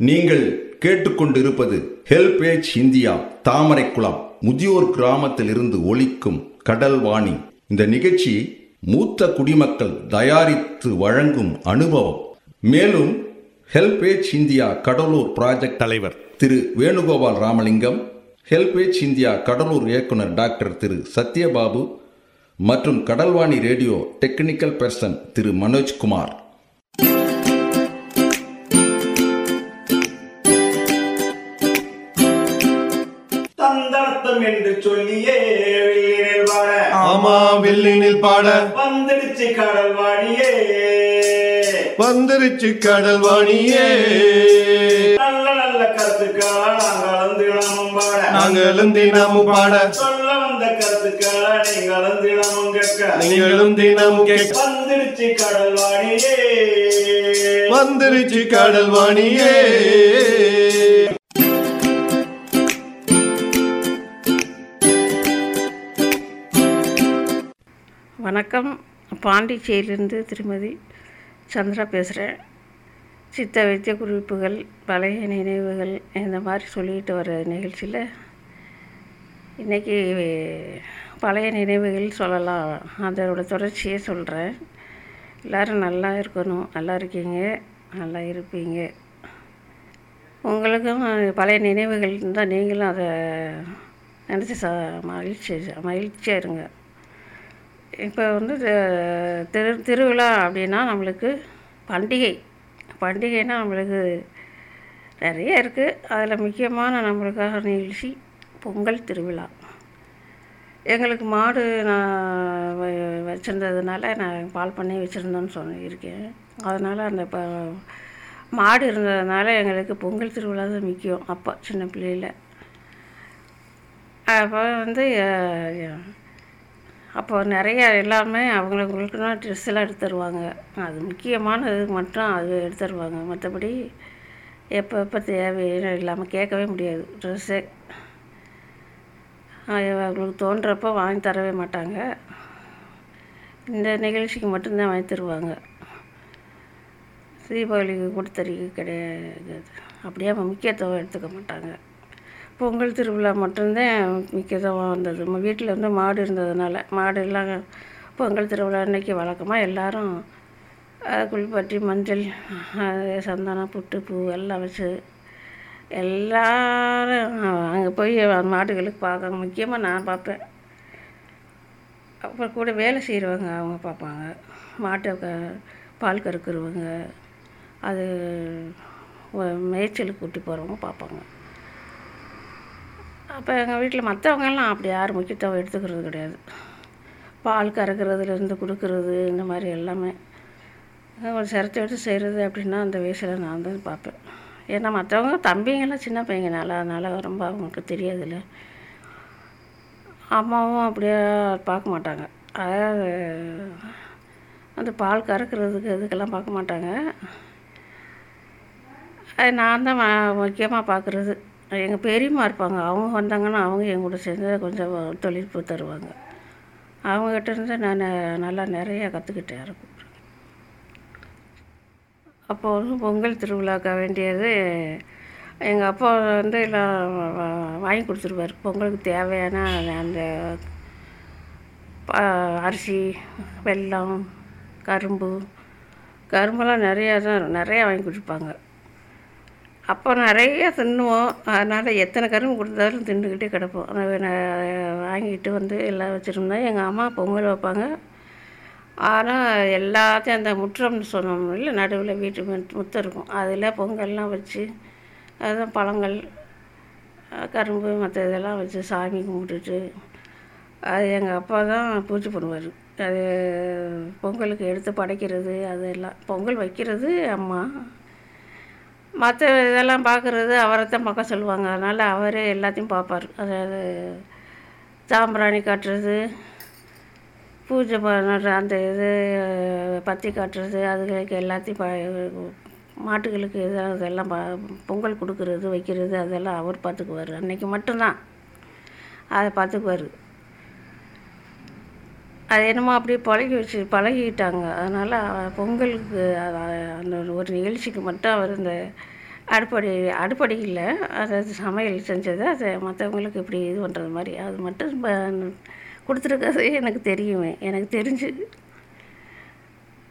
நீங்கள் கேட்டுக்கொண்டிருப்பது HelpAge India Thamaraikulam முதியோர் கிராமத்தில் இருந்து ஒலிக்கும் கடல்வாணி இந்த நிகழ்ச்சி மூத்த குடிமக்கள் தயாரித்து வழங்கும் அனுபவம். மேலும் ஹெல்பேஜ் இந்தியா கடலூர் ப்ராஜெக்ட் தலைவர் திரு வேணுகோபால் ராமலிங்கம் ஹெல்பேஜ் இந்தியா கடலூர் இயக்குனர் டாக்டர் திரு சத்யபாபு மற்றும் Kadalvani radio technical person Thiru Manojkumar. வில்லினில் பாட. வந்துடுச்சு கடல் வாடியே வந்துருச்சு கடல் வாணியே. நல்ல நல்ல கருத்துக்களா நாங்களும் தினமும் பாட. நாங்களும் தினமும் பாட. சொல்ல வந்த கருத்துக்களா நீங்களும் தினமும் கேட்க. நீங்களும் தினமும் கேட்க. வந்துடுச்சு கடல் வாடியே வந்துருச்சு கடல் வணக்கம். பாண்டிச்சேரியிலிருந்து திருமதி சந்திரா பேசுகிறேன் சித்த வைத்திய குறிப்புகள் பழைய நினைவுகள் இந்த மாதிரி சொல்லிட்டு வர நிகழ்ச்சியில் இன்றைக்கி பழைய நினைவுகள் சொல்லலாம். அதோடய தொடர்ச்சியே சொல்கிறேன் எல்லோரும் நல்லா இருக்கணும். நல்லா இருக்கீங்க. நல்லா இருப்பீங்க. உங்களுக்கும் பழைய நினைவுகள் இருந்தால் நீங்களும் அதை நினச்சி ச மகிழ்ச்சி மகிழ்ச்சியாக இருங்க. இப்போ வந்து திரு திருவிழா அப்படின்னா நம்மளுக்கு பண்டிகை. பண்டிகைன்னா நம்மளுக்கு நிறைய இருக்குது அதில் முக்கியமான நம்மளுக்காக நிகழ்ச்சி பொங்கல் திருவிழா. எங்களுக்கு மாடு நான் வ- நான் பால் பண்ணி வச்சுருந்தோன்னு சொல்லியிருக்கேன். அதனால் அந்த இப்போ மாடு இருந்ததுனால எங்களுக்கு பொங்கல் திருவிழா தான் முக்கியம் அப்போ சின்ன பிள்ளையில். அப்போ வந்து அப்போ நிறைய எல்லாமே அவங்களுக்குனா ட்ரெஸ் எல்லாம் எடுத்து தருவாங்க. அது முக்கியமானது மட்டும் அது எடுத்து தருவாங்க. மற்றபடி எப்போ எப்போ தேவையோ இல்லாமல் கேட்கவே முடியாது. ட்ரெஸ்ஸே அவங்களுக்கு தோன்றப்போ வாங்கி தரவே மாட்டாங்க. இந்த நிகழ்ச்சிக்கு மட்டும்தான் வாங்கி தருவாங்க. தீபாவளிக்கு கொடுத்தறிக்கை கிடையாது. அப்படியே அவங்க முக்கியத்துவம் எடுத்துக்க மாட்டாங்க. பொங்கல் திருவிழா மட்டும்தான் முக்கியத்துவம் வந்தது. நம்ம வீட்டில் வந்து மாடு இருந்ததுனால மாடு எல்லாம் பொங்கல் திருவிழா அன்னைக்கு வழக்கமாக எல்லாரும் குளிப்பாட்டி மஞ்சள் சந்தனம் புட்டு பூ எல்லாம் வச்சு எல்லாரும் அங்கே போய் மாடுகளுக்கு பார்க்க முக்கியமாக நான் பார்ப்பேன். அப்புறம் கூட வேலை செய்கிறவங்க அவங்க பார்ப்பாங்க. மாட்டை பால் கறக்குறவங்க அது மேய்ச்சலுக்கு கூட்டி போகிறவங்க பார்ப்பாங்க. அப்போ எங்கள் வீட்டில் மற்றவங்கெல்லாம் அப்படி யாரும் முக்கியத்துவம் எடுத்துக்கிறது கிடையாது. பால் கறக்கிறதுலேருந்து கொடுக்கறது இந்த மாதிரி எல்லாமே. ஒரு சிரத்தை எடுத்து செய்கிறது அப்படின்னா அந்த வயசில் நான் தான் பார்ப்பேன். ஏன்னா மற்றவங்க தம்பிங்கெல்லாம் சின்ன பையங்கனால அதனால் ரொம்ப அவங்களுக்கு தெரியாதுல்ல. அம்மாவும் அப்படியே பார்க்க மாட்டாங்க. அதாவது அந்த பால் கறக்கிறதுக்கு இதுக்கெல்லாம் பார்க்க மாட்டாங்க. அது நான் தான் முக்கியமாக பார்க்குறது. எங்கள் பெரியம்மா இருப்பாங்க. அவங்க வந்தாங்கன்னா அவங்க என் கூட சேர்ந்து கொஞ்சம் தொழில்ப்பு தருவாங்க. அவங்ககிட்ட இருந்து நான் நல்லா நிறையா கற்றுக்கிட்டேன் இருக்கும் அப்போ வந்து பொங்கல் திருவிழாக்க வேண்டியது எங்கள் அப்பா வந்து எல்லாம் வாங்கி கொடுத்துருவார். பொங்கலுக்கு தேவையான அந்த அரிசி வெல்லம் கரும்பு கரும்பெல்லாம் நிறையா தான் நிறையா வாங்கி கொடுப்பாங்க. அப்போ நிறைய தின்னுவோம். அதனால் எத்தனை கரும்பு கொடுத்தாலும் தின்னுக்கிட்டே கிடப்போம். அதை வாங்கிட்டு வந்து எல்லாம் வச்சுருந்தேன் எங்கள் அம்மா பொங்கல் வைப்பாங்க. ஆனால் எல்லாத்தையும் அந்த முற்றம்னு சொன்னோம் இல்லை நடுவில் வீட்டு முத்- முத்தம் இருக்கும். அதில் பொங்கல்லாம் வச்சு அதுதான் பழங்கள் கரும்பு மற்ற இதெல்லாம் வச்சு சாமி கும்பிட்டுட்டு அது எங்கள் அப்பா தான் பூஜை பண்ணுவார். அது பொங்கலுக்கு எடுத்து படைக்கிறது அதெல்லாம். பொங்கல் வைக்கிறது அம்மா. மற்ற இதெல்லாம் பார்க்குறது அவரை தான் பார்க்க சொல்லுவாங்க. அதனால் அவரே எல்லாத்தையும் பார்ப்பார். அதாவது சாம்பிராணி காட்டுறது பூஜை பண்ணுற அந்த இது பத்தி காட்டுறது அதுகளுக்கு எல்லாத்தையும் ப மாட்டுகளுக்கு இதெல்லாம் இதெல்லாம் ப பொங்கல் கொடுக்கறது வைக்கிறது அதெல்லாம் அவர் பார்த்துக்குவார். அன்றைக்கி மட்டும்தான். அதை பார்த்துக்குவார். அது என்னமோ அப்படியே பழகி வச்சு பழகிட்டாங்க. அதனால் பொங்கலுக்கு அந்த ஒரு நிகழ்ச்சிக்கு மட்டும் அவர் இந்த அடுப்படி இல்லை. அதாவது சமையல் செஞ்சது. அதை மற்றவங்களுக்கு இப்படி இது பண்ணுறது மாதிரி. அது மட்டும் ப- கொடுத்துருக்கிறது எனக்கு தெரியுமே. எனக்கு தெரிஞ்சு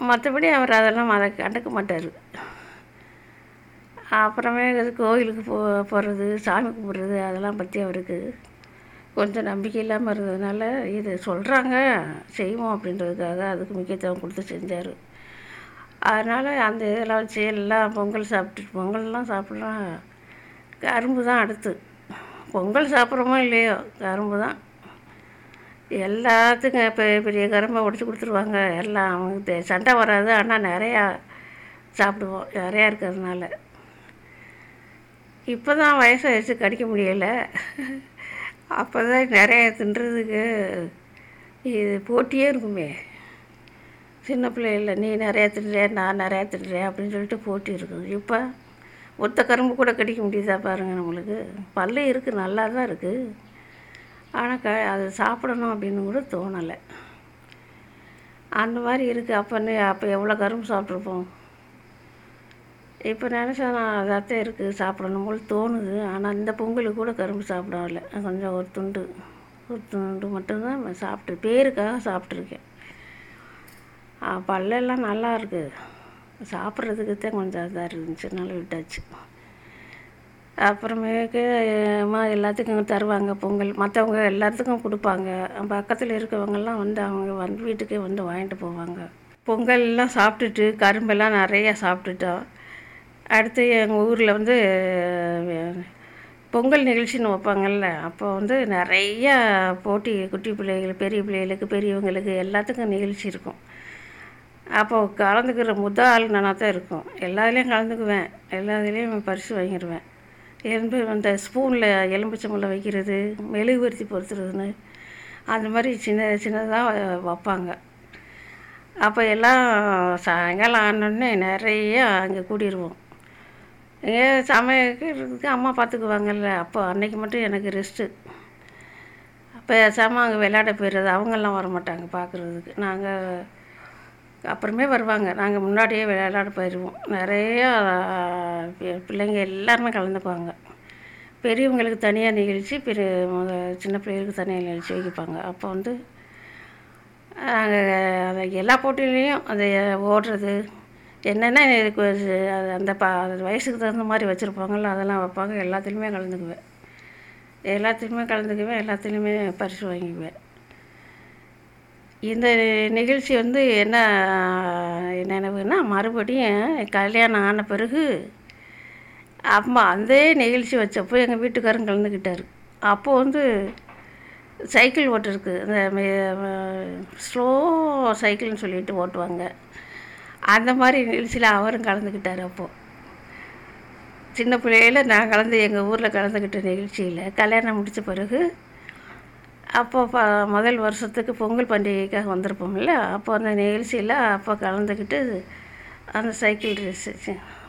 மற்றபடி அவர் அதெல்லாம் அதை கண்டுக்க மாட்டார். அப்புறமே கோயிலுக்கு போ போகிறது சாமி கும்பிட்றது அதெல்லாம் பற்றி அவருக்கு கொஞ்சம் நம்பிக்கை இல்லாமல் இருந்ததுனால இது சொல்கிறாங்க செய்வோம் அப்படின்றதுக்காக அதுக்கு முக்கியத்துவம் கொடுத்து செஞ்சார். அதனால் அந்த இதெல்லாம் வச்சு எல்லாம் பொங்கல் சாப்பிட்டு பொங்கல்லாம் சாப்பிட்லாம். கரும்பு தான் அடுத்து. பொங்கல் சாப்பிட்றோமோ இல்லையோ கரும்பு தான். எல்லாத்துக்கும் பெரிய பெரிய கரும்பை உடச்சி கொடுத்துருவாங்க. எல்லாம் அவங்க தெ- சண்டை வராது. ஆனால் நிறையா சாப்பிடுவோம். நிறையா இருக்கிறதுனால. இப்போ தான் வயசாகிடுச்சு கடிக்க முடியலை. அப்போ தான் நிறைய தின்றதுக்கு இது போட்டியே இருக்குமே. சின்ன பிள்ளைகள நீ நிறையா தின்றேன் நான் நிறையா தின்றேன் அப்படின்னு சொல்லிட்டு போட்டி இருக்கும் இப்போ ஒத்த கரும்பு கூட கடிக்க முடியுதா பாருங்கள் நம்மளுக்கு. பல்லு இருக்குது நல்லா தான் இருக்குது ஆனால் க அது சாப்பிடணும் அப்படின்னு கூட தோணலை. அந்த மாதிரி இருக்குது அப்போ அப்போ எவ்வளோ கரும்பு சாப்பிட்ருப்போம் இப்போ நினச்சா நான் இருக்குது சாப்பிடணும் போல் தோணுது. ஆனால் இந்த பொங்கலுக்கு கூட கரும்பு சாப்பிடவில்ல. கொஞ்சம் ஒரு துண்டு ஒரு துண்டு மட்டும்தான் சாப்பிட்டு பேருக்காக சாப்பிட்ருக்கேன் பல்லெல்லாம் நல்லா இருக்குது சாப்பிட்றதுக்கு தான் கொஞ்சம் இதாக இருந்துச்சு நல்ல விட்டாச்சு. அப்புறமேக்கு அம்மா எல்லாத்துக்கும் தருவாங்க பொங்கல். மற்றவங்க எல்லாத்துக்கும் கொடுப்பாங்க. பக்கத்தில் இருக்கவங்கெல்லாம் வந்து அவங்க வந்து வீட்டுக்கே வந்து வாங்கிட்டு போவாங்க. பொங்கல்லாம் சாப்பிட்டுட்டு கரும்பெல்லாம் நிறையா சாப்பிட்டுட்டோம். அடுத்து எங்கள் ஊரில் வந்து பொங்கல் நிகழ்ச்சின்னு வைப்பாங்கல்ல அப்போ வந்து நிறையா போட்டி குட்டி பிள்ளைகள் பெரிய பிள்ளைகளுக்கு பெரியவங்களுக்கு எல்லாத்துக்கும் நிகழ்ச்சி இருக்கும். அப்போ கலந்துக்கிற முத ஆள் நானாக தான் இருக்கும். எல்லாத்துலேயும் கலந்துக்குவேன். எல்லாத்துலேயும் பரிசு வாங்கிடுவேன் எலும்பு அந்த ஸ்பூனில் எலும்புச்சம்பளம் வைக்கிறது மெழுகுவர்த்தி பொறுத்துறதுன்னு அந்த மாதிரி சின்ன சின்னதாக வைப்பாங்க. அப்போ எல்லாம் சாயங்காலம் ஆனோடனே நிறைய அங்கே கூடிடுவோம் ஏ சமைக்கிறதுக்கு அம்மா பார்த்துக்குவாங்கல்ல. அப்போ அன்னைக்கு மட்டும் எனக்கு ரெஸ்ட்டு பேசாமல் அங்கே விளையாட போயிடுறது அவங்கெல்லாம் வர மாட்டாங்க பார்க்குறதுக்கு. நாங்கள் அப்புறமே வருவாங்க. நாங்கள் முன்னாடியே விளையாட போயிடுவோம். நிறையா பிள்ளைங்க எல்லாருமே கலந்துக்குவாங்க. பெரியவங்களுக்கு தனியாக நிகழ்ச்சி பெரிய சின்ன பிள்ளைகளுக்கு தனியாக நிகழ்ச்சி வைப்பாங்க. அப்போ வந்து நாங்கள் அதை எல்லா போட்டியிலையும் அந்த ஓடுறது என்னென்ன எனக்கு அது அந்த ப வயசுக்கு தகுந்த மாதிரி வச்சுருப்பாங்களோ அதெல்லாம் வைப்பாங்க. எல்லாத்துலேயுமே கலந்துக்குவேன். எல்லாத்துலேயுமே கலந்துக்குவேன் எல்லாத்துலேயுமே பரிசு வாங்கிக்குவேன். இந்த நிகழ்ச்சி வந்து என்ன நினைவுன்னா மறுபடியும் கல்யாணம் ஆன பிறகு அம்மா அந்த நிகழ்ச்சி வச்சப்போ எங்கள் வீட்டுக்காரரும் கலந்துக்கிட்டார். அப்போது வந்து சைக்கிள் ஓட்டிருக்கு. இந்த ஸ்லோ சைக்கிள்னு சொல்லிட்டு ஓட்டுவாங்க. அந்த மாதிரி நிகழ்ச்சியில் அவரும் கலந்துக்கிட்டார் அப்போது சின்ன பிள்ளையில் நான் கலந்து எங்கள் ஊரில் கலந்துக்கிட்ட நிகழ்ச்சியில் கல்யாணம் முடித்த பிறகு அப்போ ப முதல் வருஷத்துக்கு பொங்கல் பண்டிகைக்காக வந்திருப்போம்ல அப்போ அந்த நிகழ்ச்சியில் அப்போ கலந்துக்கிட்டு அந்த சைக்கிள் ரேஸு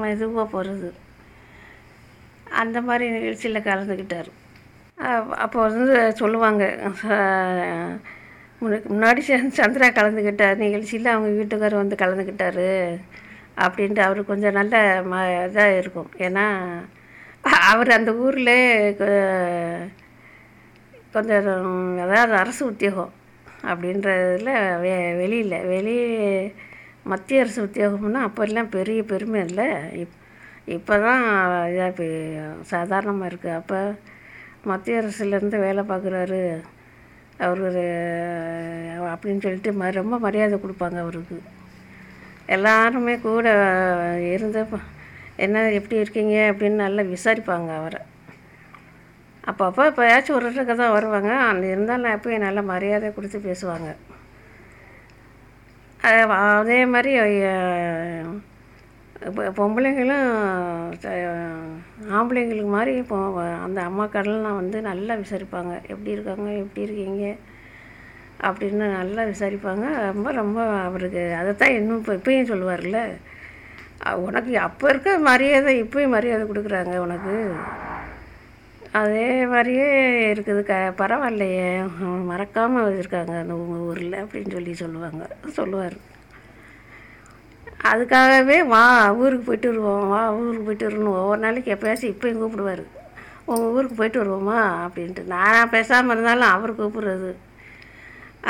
மெதுவாக போகிறது அந்த மாதிரி நிகழ்ச்சியில் கலந்துக்கிட்டார். அப்போ வந்து சொல்லுவாங்க முன்னாடி சந்திரா கலந்துக்கிட்டார் நிகழ்ச்சியில் அவங்க வீட்டுக்காரர் வந்து கலந்துக்கிட்டாரு அப்படின்ட்டு அவர் கொஞ்சம் நல்ல ம இதாக இருக்கும். ஏன்னா அவர் அந்த ஊரில் கொஞ்சம் அதாவது அரசு உத்தியோகம் அப்படின்றதுல வெ வெளியில் வெளி மத்திய அரசு உத்தியோகம்னா அப்போல்லாம் பெரிய பெருமை இல்லை. இப் இப்போ தான் இதாக சாதாரணமாக இருக்குது அப்போ மத்திய அரசுலேருந்து வேலை பார்க்குறாரு அவர் அப்படின்னு சொல்லிட்டு ம ரொம்ப மரியாதை கொடுப்பாங்க அவருக்கு. எல்லாருமே கூட இருந்து என்ன எப்படி இருக்கீங்க? அப்படின்னு நல்லா விசாரிப்பாங்க அவரை. அப்பப்போ எப்போயாச்சும் ஒரு இடத்துக்கு தான் வருவாங்க. அந்த இருந்தாலும் எப்பயும் நல்ல மரியாதை கொடுத்து பேசுவாங்க. அதே மாதிரி இப்போ பொம்பளைங்களும் ஆம்பளைங்களுக்கு மாதிரி இப்போ அந்த அம்மாக்கடலாம் வந்து நல்லா விசாரிப்பாங்க. எப்படி இருக்காங்க எப்படி இருக்கீங்க அப்படின்னு நல்லா விசாரிப்பாங்க. ரொம்ப ரொம்ப அவருக்கு அதைத்தான் இன்னும் இப்போ இப்பயும் சொல்லுவார்ல உனக்கு அப்போ இருக்க மரியாதை இப்பயும் மரியாதை கொடுக்குறாங்க உனக்கு. அதே மாதிரியே இருக்குது. க பரவாயில்லையே. மறக்காமல் இருக்காங்க அந்த உங்கள் ஊரில் அப்படின்னு சொல்லி சொல்லுவாங்க. சொல்லுவார். அதுக்காகவே வா ஊருக்கு போயிட்டு வருவோம் வா ஊருக்கு போயிட்டு வரணும் ஒவ்வொரு நாளைக்கு எப்போயாச்சும் இப்போயும் கூப்பிடுவார். உங்கள் ஊருக்கு போயிட்டு வருவோமா? அப்படின்ட்டு. நான் பேசாமல் இருந்தாலும் அவர் கூப்பிடுறது.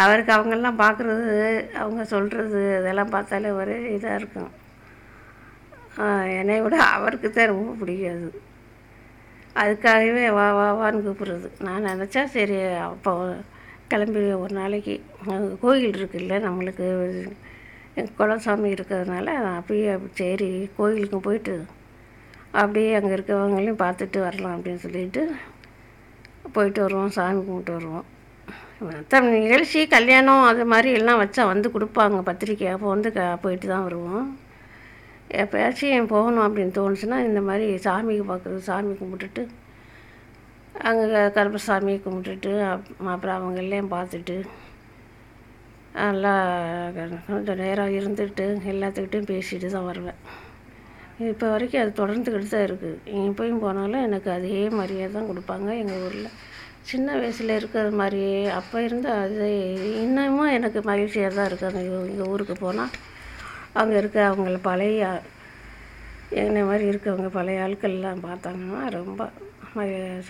அவருக்கு அவங்கெல்லாம் பார்க்குறது அவங்க சொல்கிறது இதெல்லாம் பார்த்தாலே ஒரே இதாக இருக்கும். என்னை விட அவருக்கு தான் ரொம்ப பிடிக்காது. அதுக்காகவே வா வா வான்னு கூப்பிடுறது. நான் நினச்சா சரி அப்போ கிளம்பி ஒரு நாளைக்கு. கோயில் இருக்குல்ல நம்மளுக்கு குலசாமி இருக்கிறதுனால அப்படியே சரி கோயிலுக்கு போயிட்டு அப்படியே அங்கே இருக்கிறவங்களையும் பார்த்துட்டு வரலாம் அப்படின்னு சொல்லிட்டு போயிட்டு வருவோம் சாமி கும்பிட்டு வருவோம். மற்ற நிகழ்ச்சி கல்யாணம் அது மாதிரி எல்லாம் வச்சா வந்து கொடுப்பாங்க பத்திரிக்கை. அப்போ வந்து க போயிட்டு தான் வருவோம். எப்போயாச்சும் போகணும் அப்படின்னு தோணுச்சுன்னா இந்த மாதிரி சாமிக்கு பார்க்குறது சாமி கும்பிட்டுட்டு அங்கே கருப்பசாமியை கும்பிட்டுட்டு அப்- அப்புறம் அவங்க எல்லாம் பார்த்துட்டு நல்லா கொஞ்சம் நேரம் இருந்துட்டு எல்லாத்துக்கிட்டையும் பேசிட்டு தான் வருவேன். இப்போ வரைக்கும் அது தொடர்ந்துக்கிட்டு தான் இருக்குது இப்போயும் போனாலும் எனக்கு அதே மாதிரியே தான் கொடுப்பாங்க எங்கள் ஊரில். சின்ன வயசில் இருக்கிற மாதிரியே அப்போ இருந்த அது இன்னமும் எனக்கு மகிழ்ச்சியாக தான் இருக்குது அந்த எங்கள் ஊருக்கு போனால் அங்கே இருக்க அவங்கள பழைய என்னை மாதிரி இருக்கவங்க பழைய ஆட்கள்லாம் பார்த்தாங்கன்னா ரொம்ப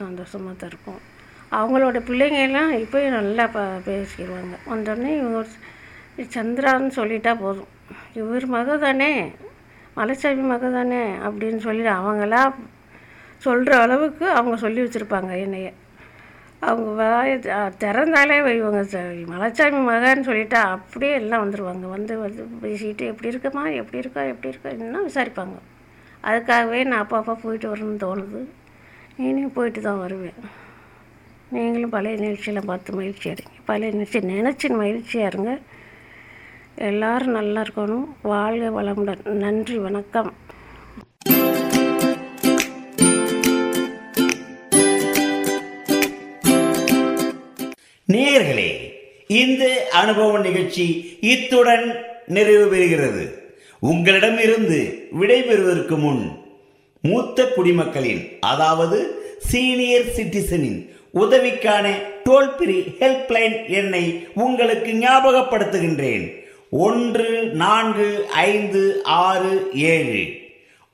சந்தோஷமாக தான் இருக்கும். அவங்களோட பிள்ளைங்கெல்லாம் இப்போயும் நல்லா ப பேசிடுவாங்க. வந்தோடனே இவங்க சந்திரான்னு சொல்லிட்டா போதும். இவர் மக தானே மலைச்சாமி மக தானே அப்படின்னு சொல்லி அவங்களா சொல்கிற அளவுக்கு அவங்க சொல்லி வச்சுருப்பாங்க என்னைய. அவங்க வாய திறந்தாலே இவங்க மலைச்சாமி மகான்னு சொல்லிட்டா அப்படியே எல்லாம் வந்துடுவாங்க வந்து வந்து பேசிட்டு எப்படி இருக்கம்மா எப்படி இருக்கா எப்படி இருக்கா இன்னும் விசாரிப்பாங்க. அதுக்காகவே நான் அப்பா அப்பா போயிட்டு வரணும்னு தோணுது. இனியும் போயிட்டு தான் வருவேன். நீங்களும் பழைய நிகழ்ச்சியெல்லாம் பார்த்து மகிழ்ச்சி அடைங்க. பழைய நிகழ்ச்சி நினச்சி மகிழ்ச்சியாக இருங்க. எல்லாரும் நல்லா இருக்கணும். வாழ்க வளமுடன். நன்றி வணக்கம். நேர்களே இந்த அனுபவ நிகழ்ச்சி இத்துடன் நிறைவு பெறுகிறது. உங்களிடமிருந்து விடைபெறுவதற்கு முன் மூத்த குடிமக்களின் அதாவது சீனியர் சிட்டிசனின் உதவிக்கான டோல் ஃப்ரீ ஹெல்ப்லைன் எண்ணை உங்களுக்கு ஞாபகப்படுத்துகின்றேன். ஒன்று நான்கு ஐந்து ஆறு ஏழு.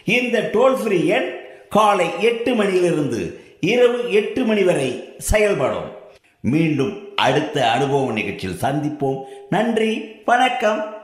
இந்த டோல் ஃப்ரீ எண் காலை எட்டு மணியிலிருந்து இரவு எட்டு மணி வரை செயல்படும். மீண்டும் அடுத்த அனுபவ நிகழ்ச்சியில் சந்திப்போம். நன்றி வணக்கம்.